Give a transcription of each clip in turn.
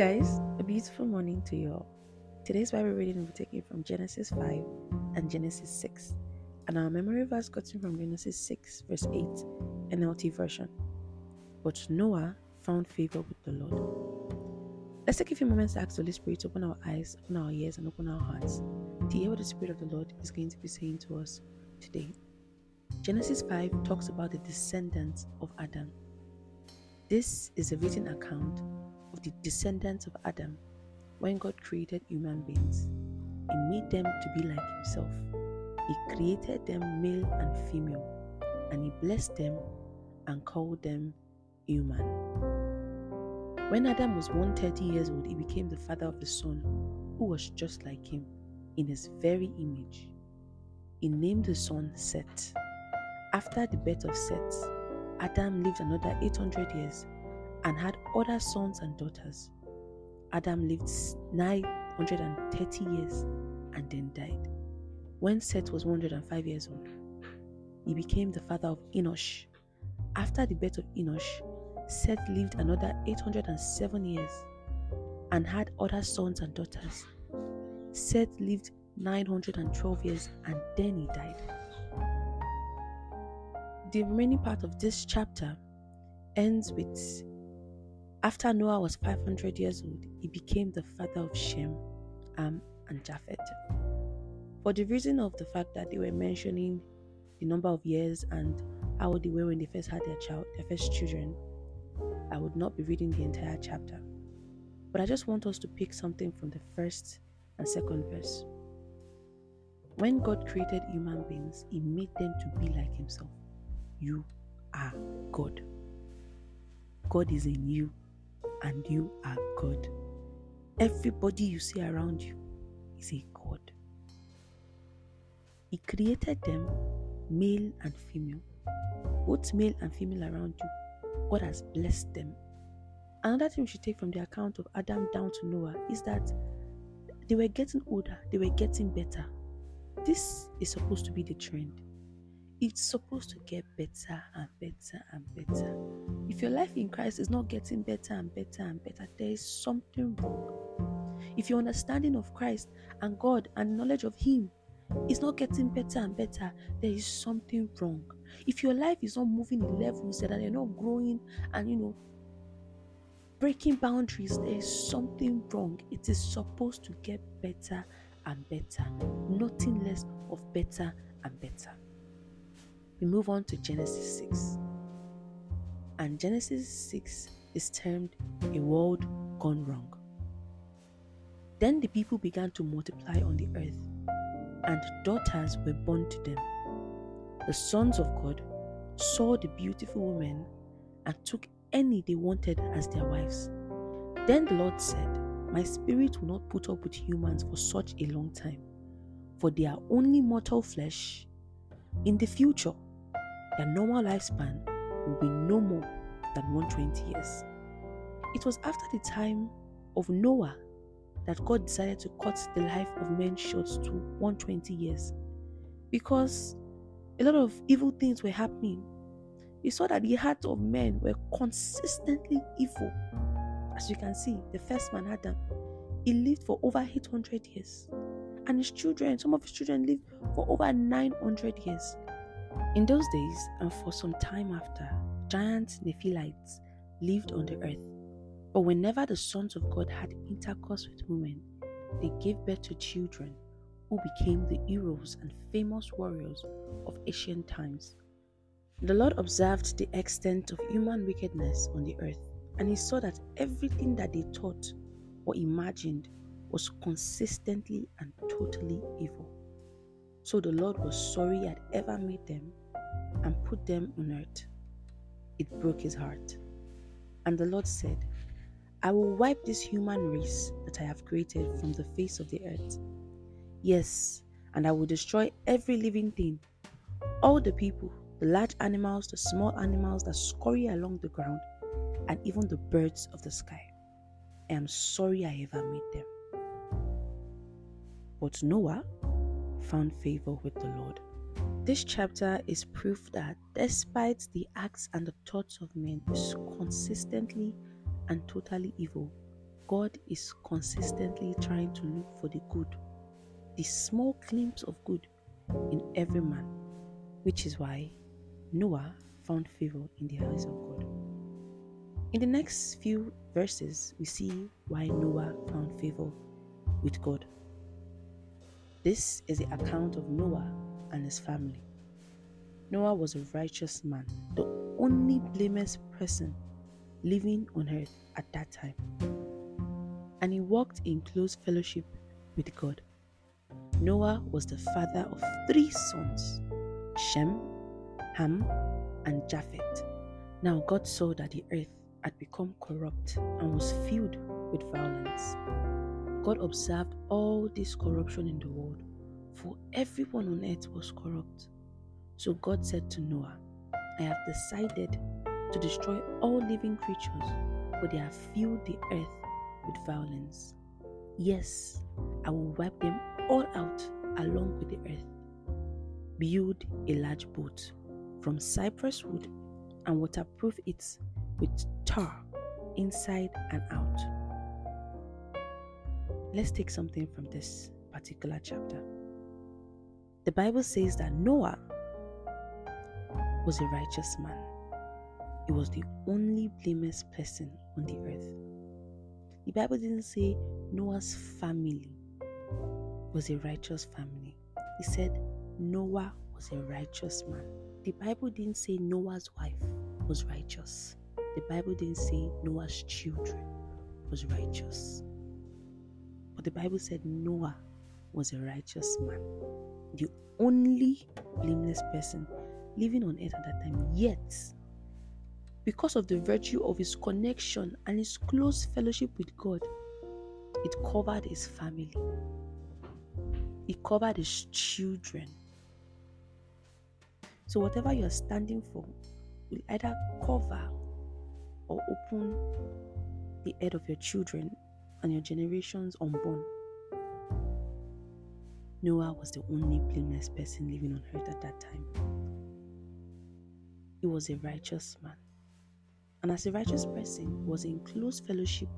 guys, a beautiful morning to you all. Today's Bible reading will be taken from Genesis 5 and Genesis 6, and our memory verse gotten from Genesis 6, verse 8, NLT version. But Noah found favor with the Lord. Let's take a few moments to ask the Holy Spirit to open our eyes, open our ears, and open our hearts to hear what the Spirit of the Lord is going to be saying to us today. Genesis 5 talks about the descendants of Adam. This is a written account the descendants of Adam when God created human beings. He made them to be like Himself. He created them male and female, and He blessed them and called them human. When Adam was 130 years old, he became the father of the son who was just like him in his very image. He named the son Seth. After the birth of Seth, Adam lived another 800 years and had other sons and daughters. Adam lived 930 years and then died. When Seth was 105 years old, he became the father of Enosh. After the birth of Enosh, Seth lived another 807 years and had other sons and daughters. Seth lived 912 years and then he died. The remaining part of this chapter ends with after Noah was 500 years old, he became the father of Shem, Ham, and Japheth. For the reason of the fact that they were mentioning the number of years and how old they were when they first had their child, their first children, I would not be reading the entire chapter. But I just want us to pick something from the first and second verse. When God created human beings, He made them to be like Himself. You are God. God is in you and you are God. Everybody you see around you is a God. He created them male and female, both male and female around you. God has blessed them. Another thing we should take from the account of Adam down to Noah is that they were getting older, they were getting better. This is supposed to be the trend it's supposed to get better and better and better. If your life in Christ is not getting better and better and better, there is something wrong. If your understanding of Christ and God and knowledge of Him is not getting better and better, there is something wrong. If your life is not moving in levels that you're not growing and you know breaking boundaries, there is something wrong. It is supposed to get better and better, nothing less of better and better we move on to Genesis 6. And Genesis 6 is termed a world gone wrong. Then the people began to multiply on the earth, and daughters were born to them. The sons of God saw the beautiful women and took any they wanted as their wives. Then the Lord said, My spirit will not put up with humans for such a long time, for they are only mortal flesh. In the future, their normal lifespan will be no more than 120 years. It was after the time of Noah that God decided to cut the life of men short to 120 years because a lot of evil things were happening. He saw that the hearts of men were consistently evil. As you can see, the first man, Adam, he lived for over 800 years. And his children, some of his children lived for over 900 years. In those days, and for some time after, giant Nephilites lived on the earth. But whenever the sons of God had intercourse with women, they gave birth to children who became the heroes and famous warriors of ancient times. The Lord observed the extent of human wickedness on the earth, and he saw that everything that they thought or imagined was consistently and totally evil. So the Lord was sorry he had ever made them and put them on earth. It broke his heart. And the Lord said, I will wipe this human race that I have created from the face of the earth. Yes, and I will destroy every living thing, all the people, the large animals, the small animals that scurry along the ground, and even the birds of the sky. I am sorry I ever made them. But Noah found favor with the Lord. This chapter is proof that despite the acts and the thoughts of men is consistently and totally evil, God is consistently trying to look for the good, the small glimpse of good in every man, which is why Noah found favor in the eyes of God. In the next few verses, we see why Noah found favor with God. This is the account of Noah and his family. Noah was a righteous man, the only blameless person living on earth at that time. And he walked in close fellowship with God. Noah was the father of three sons Shem, Ham, and Japheth. Now God saw that the earth had become corrupt and was filled with violence. God observed all this corruption in the world, for everyone on earth was corrupt. So God said to Noah, I have decided to destroy all living creatures, for they have filled the earth with violence. Yes, I will wipe them all out along with the earth. Build a large boat from cypress wood and waterproof it with tar inside and out. Let's take something from this particular chapter. The Bible says that Noah was a righteous man. He was the only blameless person on the earth. The Bible didn't say Noah's family was a righteous family. He said Noah was a righteous man. The Bible didn't say Noah's wife was righteous. The Bible didn't say Noah's children was righteous. But the Bible said Noah was a righteous man, the only blameless person living on earth at that time. Yet, because of the virtue of his connection and his close fellowship with God, it covered his family, it covered his children. So, whatever you're standing for will either cover or open the head of your children and your generations unborn. Noah was the only blameless person living on earth at that time. He was a righteous man. And as a righteous person, was in close fellowship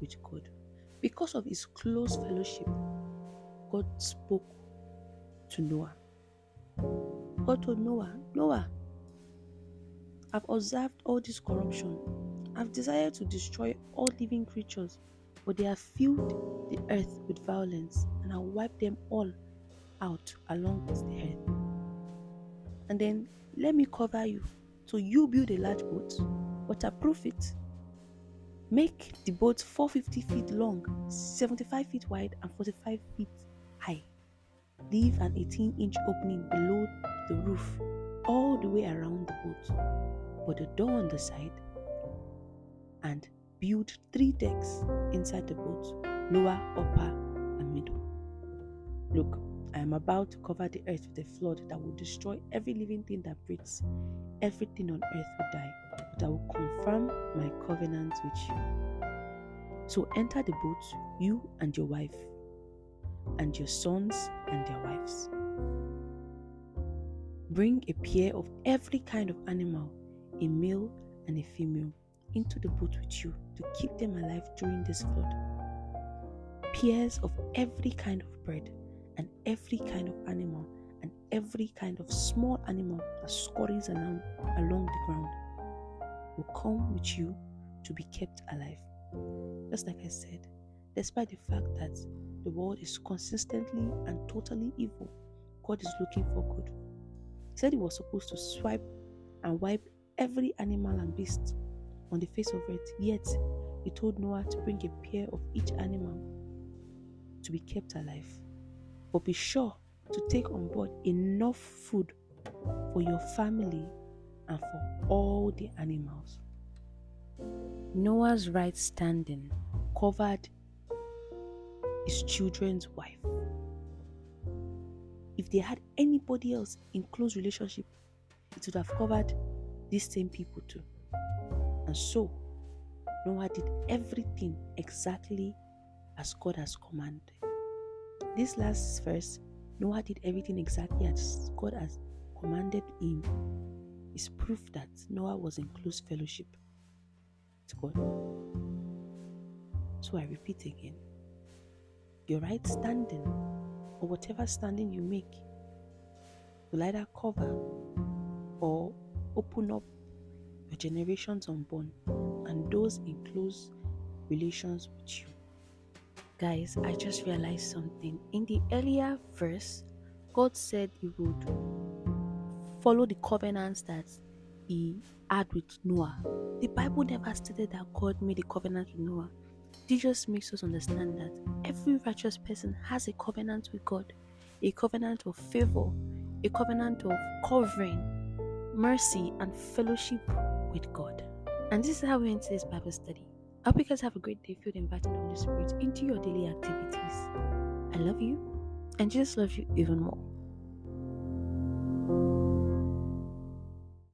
with God. Because of his close fellowship, God spoke to Noah. God told Noah, Noah, I've observed all this corruption. I've desired to destroy all living creatures but they have filled the earth with violence, and I'll wipe them all out along with the earth. And then let me cover you. So you build a large boat, waterproof it. Make the boat 450 feet long, 75 feet wide, and 45 feet high. Leave an 18 inch opening below the roof all the way around the boat, but the door on the side and build three decks inside the boat lower, upper, and middle. Look, I am about to cover the earth with a flood that will destroy every living thing that breathes. Everything on earth will die, but I will confirm my covenant with you. So enter the boat, you and your wife, and your sons and their wives. Bring a pair of every kind of animal, a male and a female into the boat with you to keep them alive during this flood. Pairs of every kind of bird and every kind of animal and every kind of small animal that scurries along, along the ground will come with you to be kept alive. Just like I said, despite the fact that the world is consistently and totally evil, God is looking for good. He said he was supposed to swipe and wipe every animal and beast on the face of it. Yet he told Noah to bring a pair of each animal to be kept alive. But be sure to take on board enough food for your family and for all the animals. Noah's right standing covered his children's wife. If they had anybody else in close relationship, it would have covered these same people too. And so, Noah did everything exactly as God has commanded. This last verse, Noah did everything exactly as God has commanded him, is proof that Noah was in close fellowship with God. So I repeat again your right standing or whatever standing you make will either cover or open up your generations unborn and those in close relations with you. Guys, I just realized something. In the earlier verse, God said He would follow the covenants that He had with Noah. The Bible never stated that God made a covenant with Noah. Jesus makes us understand that every righteous person has a covenant with God, a covenant of favor, a covenant of covering, mercy, and fellowship with God. And this is how we end today's Bible study. I hope you guys have a great day filled inviting the Holy Spirit into your daily activities. I love you, and Jesus loves you even more.